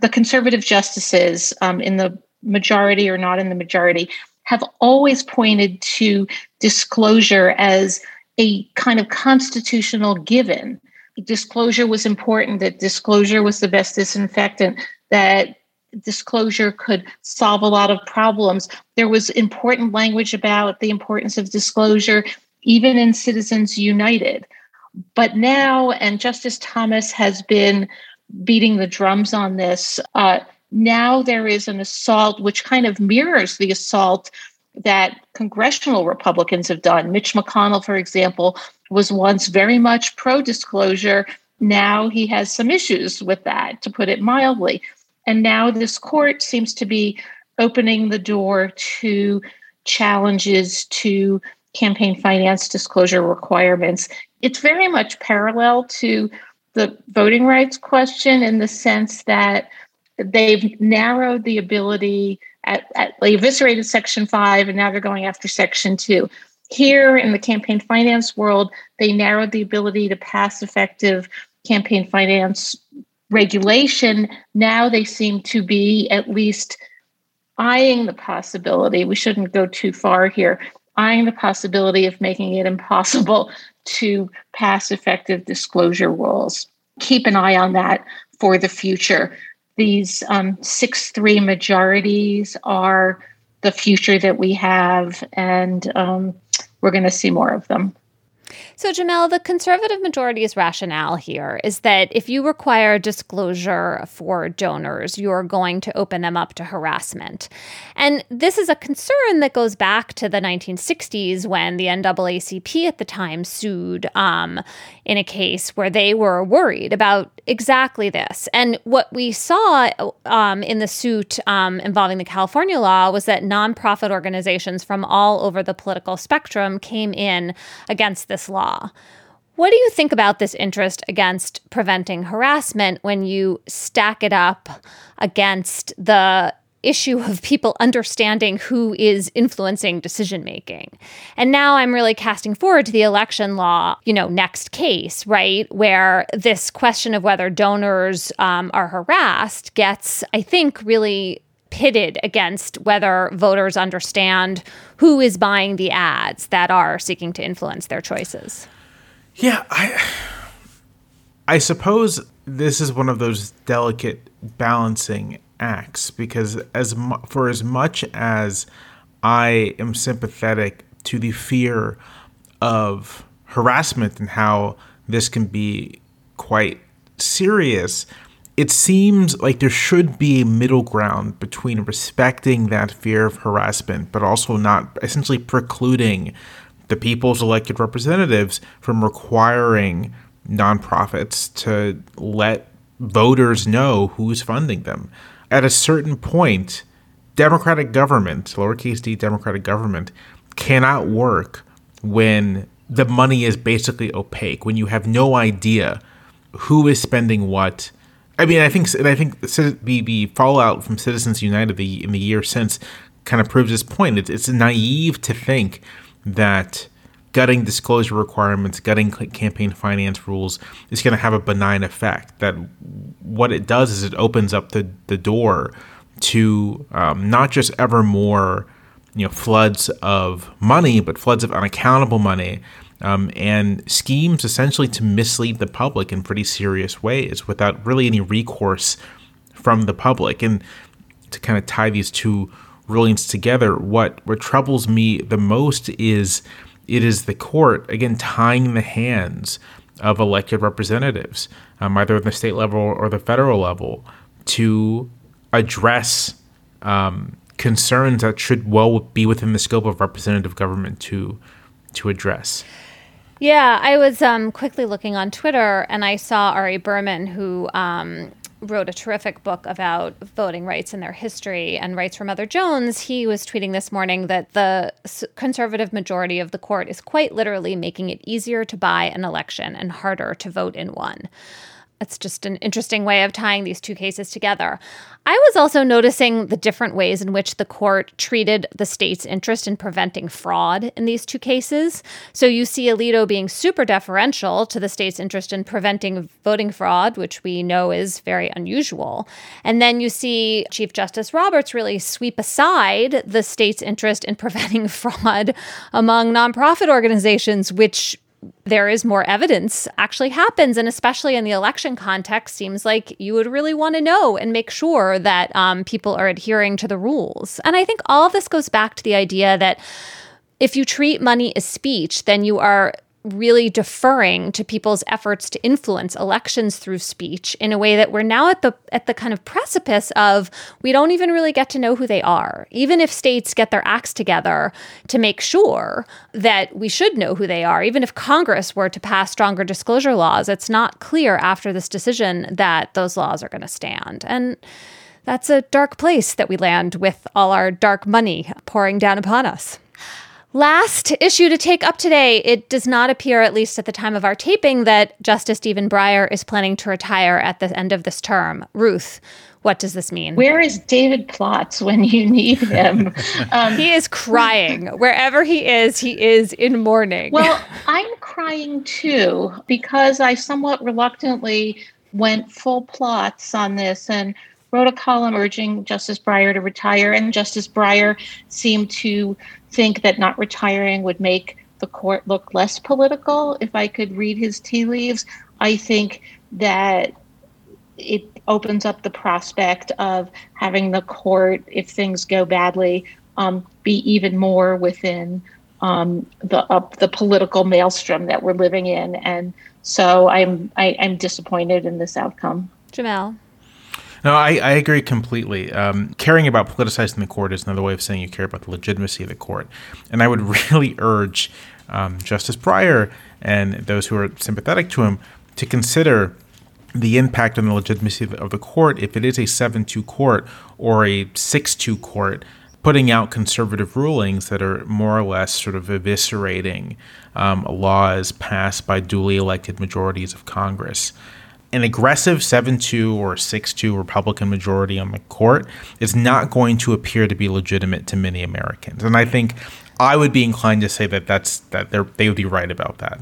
the conservative justices um, in the majority or not in the majority, have always pointed to disclosure as a kind of constitutional given. Disclosure was important, that disclosure was the best disinfectant, that disclosure could solve a lot of problems. There was important language about the importance of disclosure even in Citizens United. But now, and Justice Thomas has been beating the drums on this, uh, now there is an assault which kind of mirrors the assault that congressional Republicans have done. Mitch McConnell, for example, was once very much pro disclosure. Now he has some issues with that, to put it mildly. And now this court seems to be opening the door to challenges to campaign finance disclosure requirements. It's very much parallel to the voting rights question in the sense that they've narrowed the ability at, at they eviscerated section 5 and now they're going after section 2 here in the campaign finance world they narrowed the ability to pass effective campaign finance regulation. Now they seem to be at least eyeing the possibility. We shouldn't go too far here eyeing the possibility of making it impossible to pass effective disclosure rules. Keep an eye on that for the future. These um, 6 3 majorities are the future that we have, and um, we're going to see more of them. So, Jamelle, the conservative majority's rationale here is that if you require disclosure for donors, you're going to open them up to harassment. And this is a concern that goes back to the 1960s when the NAACP at the time sued um, in a case where they were worried about exactly this. And what we saw um, in the suit um, involving the California law was that nonprofit organizations from all over the political spectrum came in against this law. What do you think about this interest against preventing harassment when you stack it up against the issue of people understanding who is influencing decision making. And now I'm really casting forward to the election law, you know, next case, right? Where this question of whether donors um, are harassed gets, I think, really pitted against whether voters understand who is buying the ads that are seeking to influence their choices. Yeah, I I suppose this is one of those delicate balancing acts because as mu- for as much as I am sympathetic to the fear of harassment and how this can be quite serious, it seems like there should be a middle ground between respecting that fear of harassment, but also not essentially precluding the people's elected representatives from requiring nonprofits to let voters know who's funding them at a certain point, democratic government, lowercase d democratic government, cannot work when the money is basically opaque, when you have no idea who is spending what. I mean, I think I think the, the fallout from Citizens United the, in the year since kind of proves this point. It's, it's naive to think that gutting disclosure requirements, gutting campaign finance rules is going to have a benign effect. That what it does is it opens up the, the door to um, not just ever more you know floods of money, but floods of unaccountable money. Um, and schemes essentially to mislead the public in pretty serious ways without really any recourse from the public. And to kind of tie these two rulings together, what what troubles me the most is it is the court, again, tying the hands of elected representatives, um, either at the state level or the federal level, to address um, concerns that should well be within the scope of representative government to to address. Yeah, I was um, quickly looking on Twitter and I saw Ari Berman, who um, wrote a terrific book about voting rights and their history and rights for Mother Jones, he was tweeting this morning that the conservative majority of the court is quite literally making it easier to buy an election and harder to vote in one. It's just an interesting way of tying these two cases together. I was also noticing the different ways in which the court treated the state's interest in preventing fraud in these two cases. So you see Alito being super deferential to the state's interest in preventing voting fraud, which we know is very unusual. And then you see Chief Justice Roberts really sweep aside the state's interest in preventing fraud among nonprofit organizations, which there is more evidence actually happens and especially in the election context seems like you would really want to know and make sure that um, people are adhering to the rules. And i think all of this goes back to the idea that if you treat money as speech then you are really deferring to people's efforts to influence elections through speech in a way that we're now at the at the kind of precipice of we don't even really get to know who they are. Even if states get their acts together to make sure that we should know who they are even if congress were to pass stronger disclosure laws it's not clear after this decision that those laws are going to stand. And that's a dark place that we land with all our dark money pouring down upon us Last issue to take up today. It does not appear, at least at the time of our taping, that Justice Stephen Breyer is planning to retire at the end of this term. Ruth, what does this mean? Where is David Plotz when you need him? Um, he is crying. Wherever he is, he is in mourning. Well, I'm crying too because I somewhat reluctantly went full Plotz on this and wrote a column urging Justice Breyer to retire, and Justice Breyer seemed to think that not retiring would make the court look less political. If I could read his tea leaves, I think that it opens up the prospect of having the court, if things go badly, um, be even more within um, the uh, the political maelstrom that we're living in, and so I'm I, am i am disappointed in this outcome. Jamelle. No, I, I agree completely. Um, caring about politicizing the court is another way of saying you care about the legitimacy of the court. And I would really urge um, Justice Breyer and those who are sympathetic to him to consider the impact on the legitimacy of the court if it is a 7 2 court or a 6 2 court putting out conservative rulings that are more or less sort of eviscerating um, laws passed by duly elected majorities of Congress. An aggressive 7 2 or 6 2 Republican majority on the court is not going to appear to be legitimate to many Americans. And I think I would be inclined to say that that's that they would be right about that.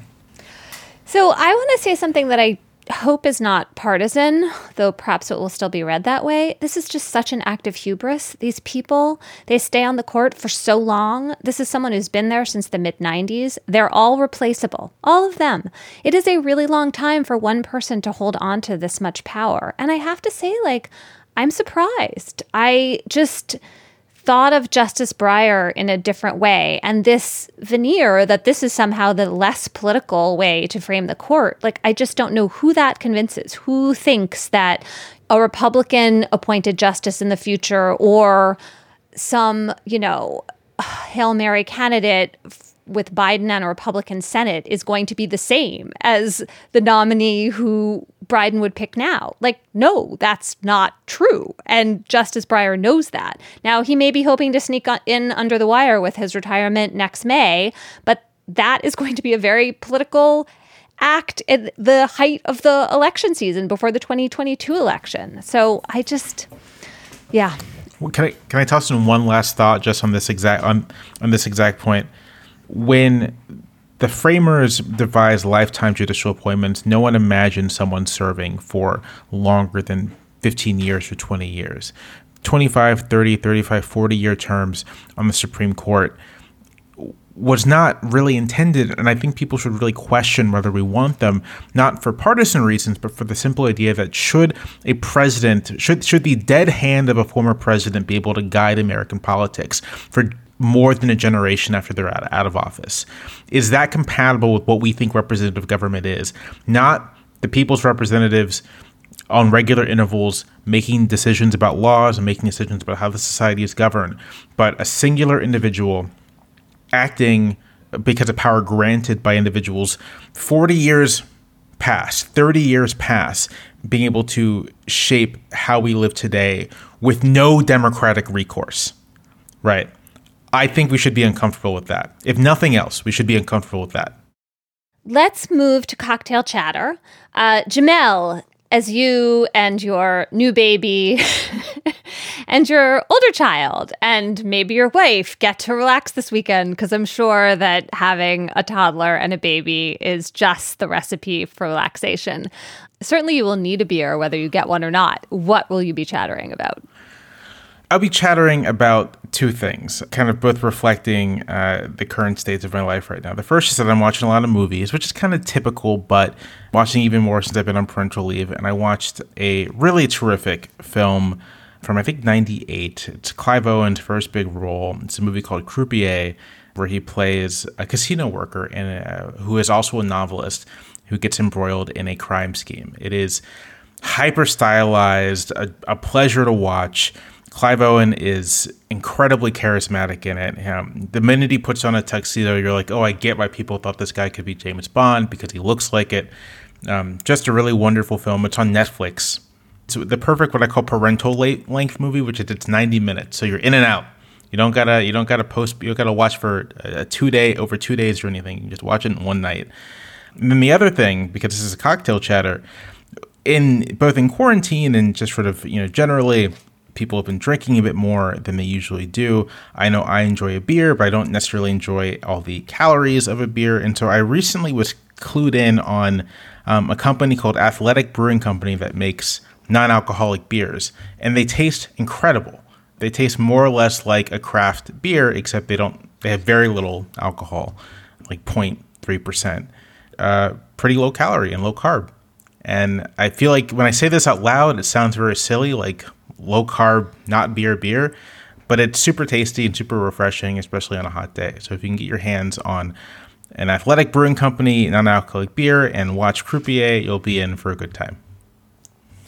So I want to say something that I hope is not partisan, though perhaps it will still be read that way. This is just such an act of hubris. These people, they stay on the court for so long. This is someone who's been there since the mid 90s. They're all replaceable, all of them. It is a really long time for one person to hold on to this much power. And I have to say, like, I'm surprised. I just thought of Justice Breyer in a different way. And this veneer that this is somehow the less political way to frame the court, like, I just don't know who that convinces. Who thinks that a Republican appointed justice in the future or some, you know, Hail Mary candidate with Biden and a Republican Senate is going to be the same as the nominee who Biden would pick now. Like, no, that's not true. And Justice Breyer knows that. Now, he may be hoping to sneak in under the wire with his retirement next May, but that is going to be a very political act at the height of the election season before the 2022 election. So I just, yeah. Well, can I can I toss in one last thought just on this exact on on this exact point? When the framers devised lifetime judicial appointments, no one imagined someone serving for longer than 15 years or 20 years. 25, 30, 35, 40 year terms on the Supreme Court was not really intended. And I think people should really question whether we want them, not for partisan reasons, but for the simple idea that should a president, should, should the dead hand of a former president be able to guide American politics for more than a generation after they're out, out of office. Is that compatible with what we think representative government is? Not the people's representatives on regular intervals making decisions about laws and making decisions about how the society is governed, but a singular individual acting because of power granted by individuals 40 years pass, 30 years pass, being able to shape how we live today with no democratic recourse. Right. I think we should be uncomfortable with that. If nothing else, we should be uncomfortable with that. Let's move to cocktail chatter. Uh, Jamelle, as you and your new baby and your older child and maybe your wife get to relax this weekend, because I'm sure that having a toddler and a baby is just the recipe for relaxation. Certainly, you will need a beer whether you get one or not. What will you be chattering about? I'll be chattering about two things, kind of both reflecting uh, the current states of my life right now. The first is that I'm watching a lot of movies, which is kind of typical, but watching even more since I've been on parental leave. And I watched a really terrific film from, I think, 98. It's Clive Owen's first big role. It's a movie called Croupier, where he plays a casino worker and uh, who is also a novelist who gets embroiled in a crime scheme. It is hyper stylized, a, a pleasure to watch Clive Owen is incredibly charismatic in it. Um, the minute he puts on a tuxedo, you're like, oh, I get why people thought this guy could be James Bond because he looks like it. Um, just a really wonderful film. It's on Netflix. It's the perfect what I call parental length movie, which is it's 90 minutes, so you're in and out. You don't gotta you don't gotta post you don't gotta watch for a two day over two days or anything. You just watch it in one night. And then the other thing, because this is a cocktail chatter, in both in quarantine and just sort of you know generally people have been drinking a bit more than they usually do. I know I enjoy a beer, but I don't necessarily enjoy all the calories of a beer. And so I recently was clued in on um, a company called Athletic Brewing Company that makes non alcoholic beers, and they taste incredible. They taste more or less like a craft beer, except they don't, they have very little alcohol, like 0.3%. Uh, pretty low calorie and low carb. And I feel like when I say this out loud, it sounds very silly, like low carb, not beer, beer. but it's super tasty and super refreshing, especially on a hot day. So if you can get your hands on an athletic brewing company, non-alcoholic beer, and watch Croupier, you'll be in for a good time.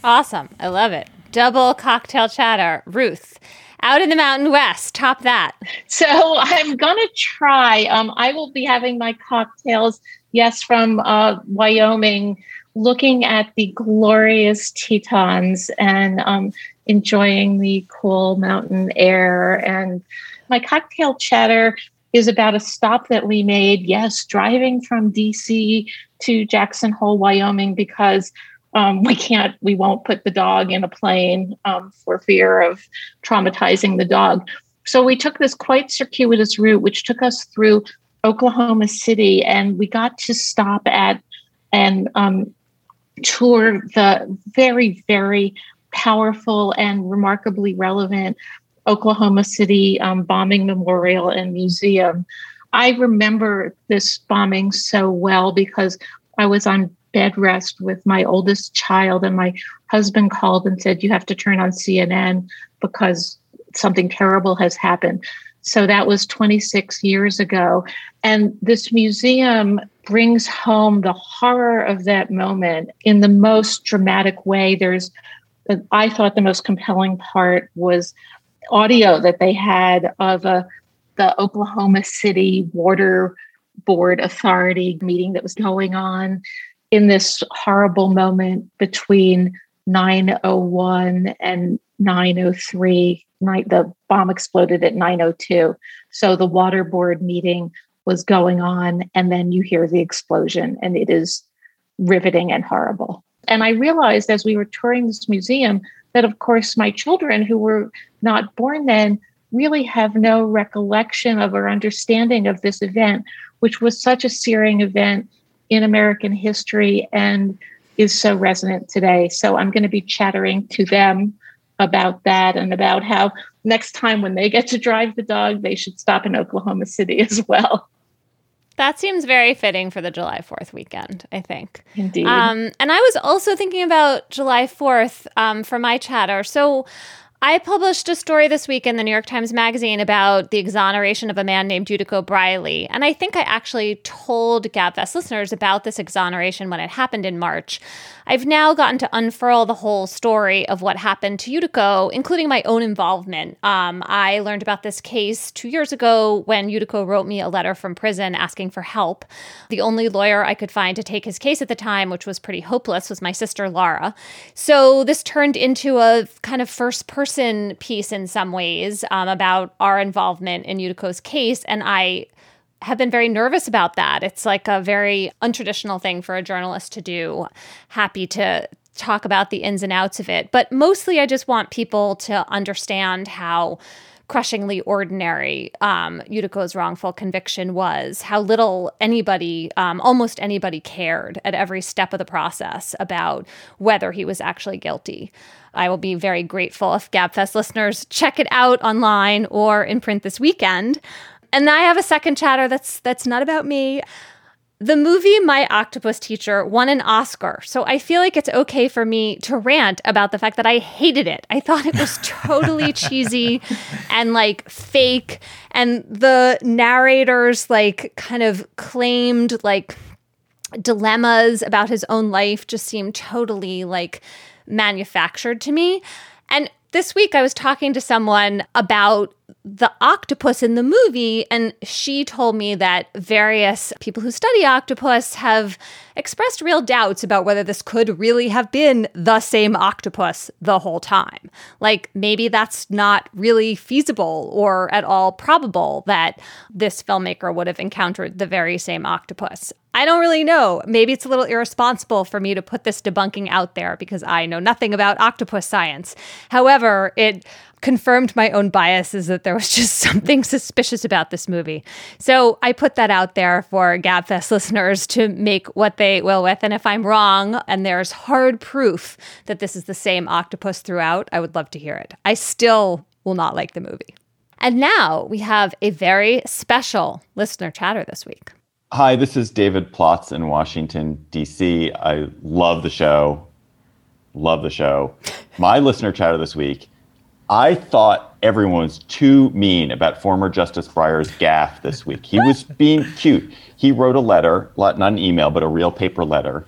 Awesome. I love it. Double cocktail chatter. Ruth, out in the Mountain West, top that. So I'm going to try. Um, I will be having my cocktails, yes, from uh, Wyoming, looking at the glorious Tetons and um, enjoying the cool mountain air. And my cocktail chatter is about a stop that we made, yes, driving from DC to Jackson Hole, Wyoming, because um, we can't, we won't put the dog in a plane um, for fear of traumatizing the dog. So we took this quite circuitous route, which took us through Oklahoma City, and we got to stop at and um, tour the very, very powerful and remarkably relevant Oklahoma City um, Bombing Memorial and Museum. I remember this bombing so well because I was on bed rest with my oldest child, and my husband called and said, You have to turn on CNN because something terrible has happened. So that was 26 years ago. And this museum brings home the horror of that moment in the most dramatic way. There's, I thought the most compelling part was audio that they had of a, the Oklahoma City Water Board Authority meeting that was going on in this horrible moment between 901 and 903 night the bomb exploded at 902 so the water board meeting was going on and then you hear the explosion and it is riveting and horrible and i realized as we were touring this museum that of course my children who were not born then really have no recollection of or understanding of this event which was such a searing event in American history and is so resonant today. So I'm going to be chattering to them about that and about how next time when they get to drive the dog, they should stop in Oklahoma City as well. That seems very fitting for the July 4th weekend, I think. Indeed. Um, and I was also thinking about July 4th um, for my chatter. So I published a story this week in the New York Times Magazine about the exoneration of a man named Yutico Briley. And I think I actually told GabFest listeners about this exoneration when it happened in March. I've now gotten to unfurl the whole story of what happened to Yutico, including my own involvement. Um, I learned about this case two years ago when Yutico wrote me a letter from prison asking for help. The only lawyer I could find to take his case at the time, which was pretty hopeless, was my sister Laura. So this turned into a kind of first person piece in some ways um, about our involvement in Yutico's case. And I have been very nervous about that. It's like a very untraditional thing for a journalist to do. Happy to talk about the ins and outs of it. But mostly, I just want people to understand how crushingly ordinary um, Yutico's wrongful conviction was, how little anybody, um, almost anybody, cared at every step of the process about whether he was actually guilty. I will be very grateful if GabFest listeners check it out online or in print this weekend. And I have a second chatter that's that's not about me. The movie My Octopus Teacher won an Oscar, so I feel like it's okay for me to rant about the fact that I hated it. I thought it was totally cheesy and like fake, and the narrators like kind of claimed like dilemmas about his own life just seemed totally like manufactured to me. And this week I was talking to someone about the octopus in the movie, and she told me that various people who study octopus have expressed real doubts about whether this could really have been the same octopus the whole time. Like, maybe that's not really feasible or at all probable that this filmmaker would have encountered the very same octopus. I don't really know. Maybe it's a little irresponsible for me to put this debunking out there because I know nothing about octopus science. However, it confirmed my own biases that there was just something suspicious about this movie. So I put that out there for GabFest listeners to make what they will with. And if I'm wrong and there's hard proof that this is the same octopus throughout, I would love to hear it. I still will not like the movie. And now we have a very special listener chatter this week. Hi, this is David Plotz in Washington, D.C. I love the show. Love the show. My listener chatter this week I thought everyone was too mean about former Justice Breyer's gaffe this week. He was being cute. He wrote a letter, not an email, but a real paper letter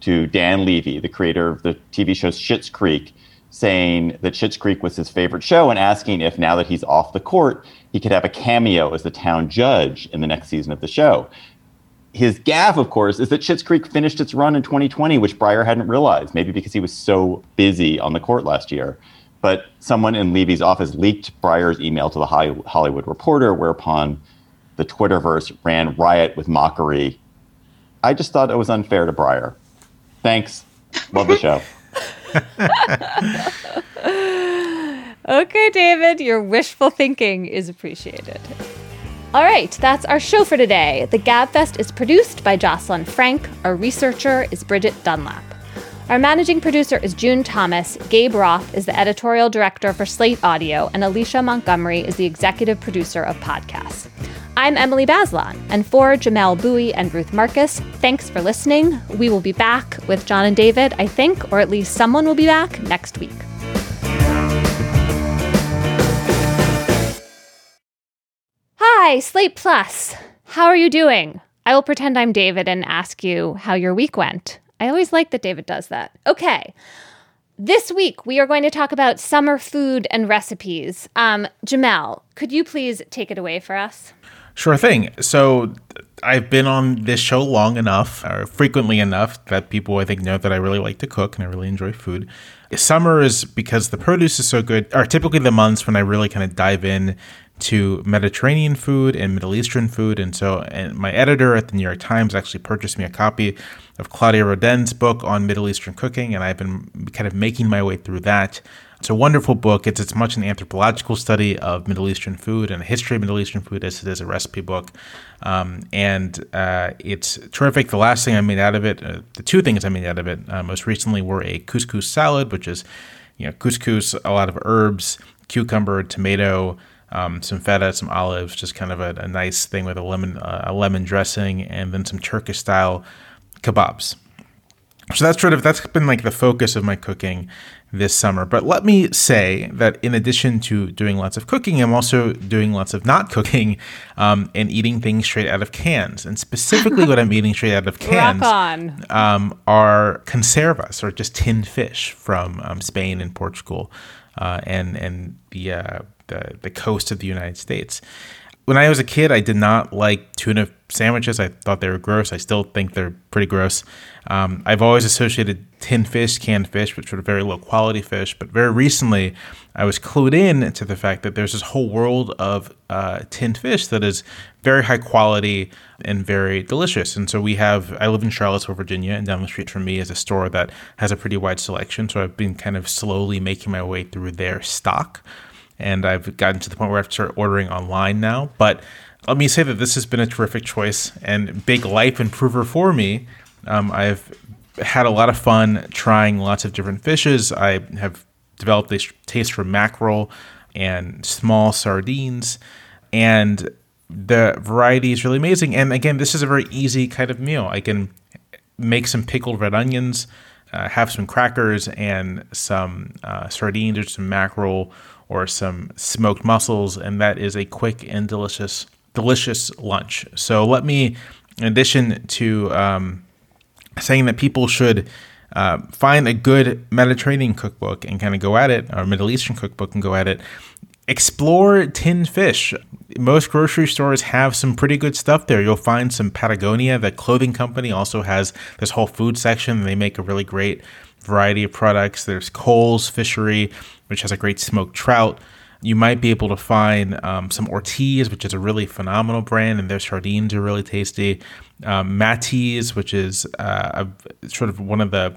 to Dan Levy, the creator of the TV show Schitt's Creek, saying that Schitt's Creek was his favorite show and asking if now that he's off the court, he could have a cameo as the town judge in the next season of the show. His gaffe, of course, is that Schitt's Creek finished its run in 2020, which Breyer hadn't realized, maybe because he was so busy on the court last year. But someone in Levy's office leaked Breyer's email to the Hollywood Reporter, whereupon the Twitterverse ran riot with mockery. I just thought it was unfair to Breyer. Thanks. Love the show. okay, David, your wishful thinking is appreciated. All right, that's our show for today. The Gabfest is produced by Jocelyn Frank. Our researcher is Bridget Dunlap. Our managing producer is June Thomas. Gabe Roth is the editorial director for Slate Audio, and Alicia Montgomery is the executive producer of podcasts. I'm Emily Bazelon, and for Jamelle Bouie and Ruth Marcus, thanks for listening. We will be back with John and David, I think, or at least someone will be back next week. Hi, Slate Plus. How are you doing? I will pretend I'm David and ask you how your week went. I always like that David does that. Okay. This week, we are going to talk about summer food and recipes. Um, Jamelle, could you please take it away for us? Sure thing. So I've been on this show long enough, or frequently enough, that people I think know that I really like to cook and I really enjoy food. Summer is because the produce is so good, are typically the months when I really kind of dive in to Mediterranean food and Middle Eastern food. And so, and my editor at the New York Times actually purchased me a copy of Claudia Roden's book on Middle Eastern cooking, and I've been kind of making my way through that. It's a wonderful book. It's as much an anthropological study of Middle Eastern food and a history of Middle Eastern food as it is a recipe book. Um, and uh, it's terrific. The last thing I made out of it, uh, the two things I made out of it uh, most recently were a couscous salad, which is, you know, couscous, a lot of herbs, cucumber, tomato, um, some feta, some olives, just kind of a, a nice thing with a lemon, uh, a lemon dressing, and then some Turkish style kebabs. So that's sort of that's been like the focus of my cooking this summer. But let me say that in addition to doing lots of cooking, I'm also doing lots of not cooking um, and eating things straight out of cans. And specifically, what I'm eating straight out of cans um, are conservas, or just tinned fish from um, Spain and Portugal, uh, and and the, uh, the the coast of the United States when I was a kid, I did not like tuna sandwiches. I thought they were gross. I still think they're pretty gross. Um, I've always associated tinned fish, canned fish, which of very low quality fish. But very recently, I was clued in to the fact that there's this whole world of uh, tinned fish that is very high quality and very delicious. And so we have, I live in Charlottesville, Virginia, and down the street from me is a store that has a pretty wide selection. So I've been kind of slowly making my way through their stock and I've gotten to the point where I have to start ordering online now. But let me say that this has been a terrific choice and big life improver for me. Um, I've had a lot of fun trying lots of different fishes. I have developed a taste for mackerel and small sardines, and the variety is really amazing. And again, this is a very easy kind of meal. I can make some pickled red onions, uh, have some crackers and some uh, sardines or some mackerel or some smoked mussels, and that is a quick and delicious, delicious lunch. So let me, in addition to um, saying that people should uh, find a good Mediterranean cookbook and kind of go at it, or Middle Eastern cookbook and go at it. Explore tinned fish. Most grocery stores have some pretty good stuff there. You'll find some Patagonia, the clothing company, also has this whole food section. They make a really great variety of products. There's Cole's Fishery, which has a great smoked trout. You might be able to find um, some Ortiz, which is a really phenomenal brand, and their sardines are really tasty. Um, Matiz, which is uh, a, sort of one of the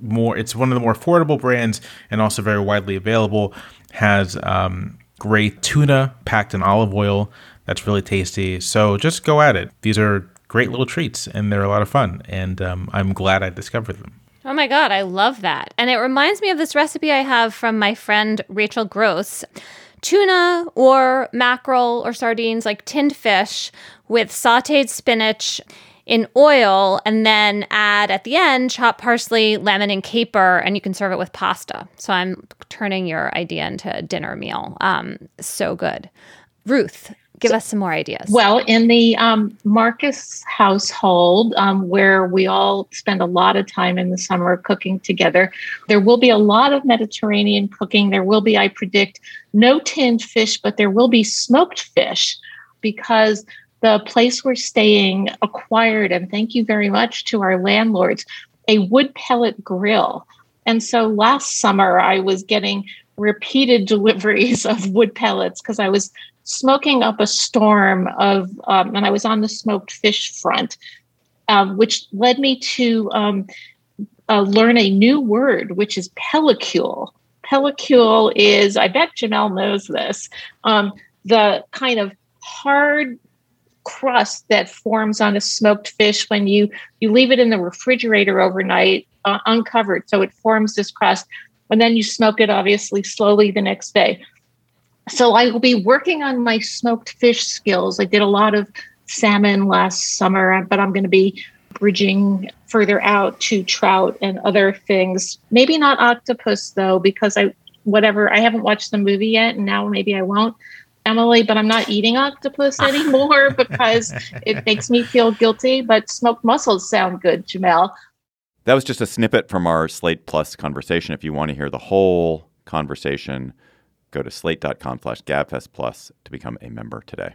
more, it's one of the more affordable brands and also very widely available. Has um, great tuna packed in olive oil. That's really tasty. So just go at it. These are great little treats, and they're a lot of fun. And um, I'm glad I discovered them. Oh my God, I love that. And it reminds me of this recipe I have from my friend Rachel Gross tuna or mackerel or sardines, like tinned fish with sauteed spinach in oil and then add at the end chopped parsley, lemon, and caper, and you can serve it with pasta. So I'm turning your idea into a dinner meal. Um, so good. Ruth, give us some more ideas. Well, in the um, Marcus household, um, where we all spend a lot of time in the summer cooking together, there will be a lot of Mediterranean cooking. There will be, I predict, no tinned fish, but there will be smoked fish because the place we're staying acquired, and thank you very much to our landlords, a wood pellet grill. And so last summer, I was getting repeated deliveries of wood pellets because I was smoking up a storm of, um, and I was on the smoked fish front, um, which led me to um, uh, learn a new word, which is pellicle. Pellicle is, I bet Jamelle knows this, um, the kind of hard crust that forms on a smoked fish when you you leave it in the refrigerator overnight uh, uncovered so it forms this crust and then you smoke it obviously slowly the next day so I will be working on my smoked fish skills. I did a lot of salmon last summer, but I'm going to be bridging further out to trout and other things. Maybe not octopus though, because I whatever I haven't watched the movie yet, and now maybe I won't. Emily, but I'm not eating octopus anymore because it makes me feel guilty. But smoked mussels sound good, Jamelle. That was just a snippet from our Slate Plus conversation. If you want to hear the whole conversation, Go to slate.com slash gabfest plus to become a member today.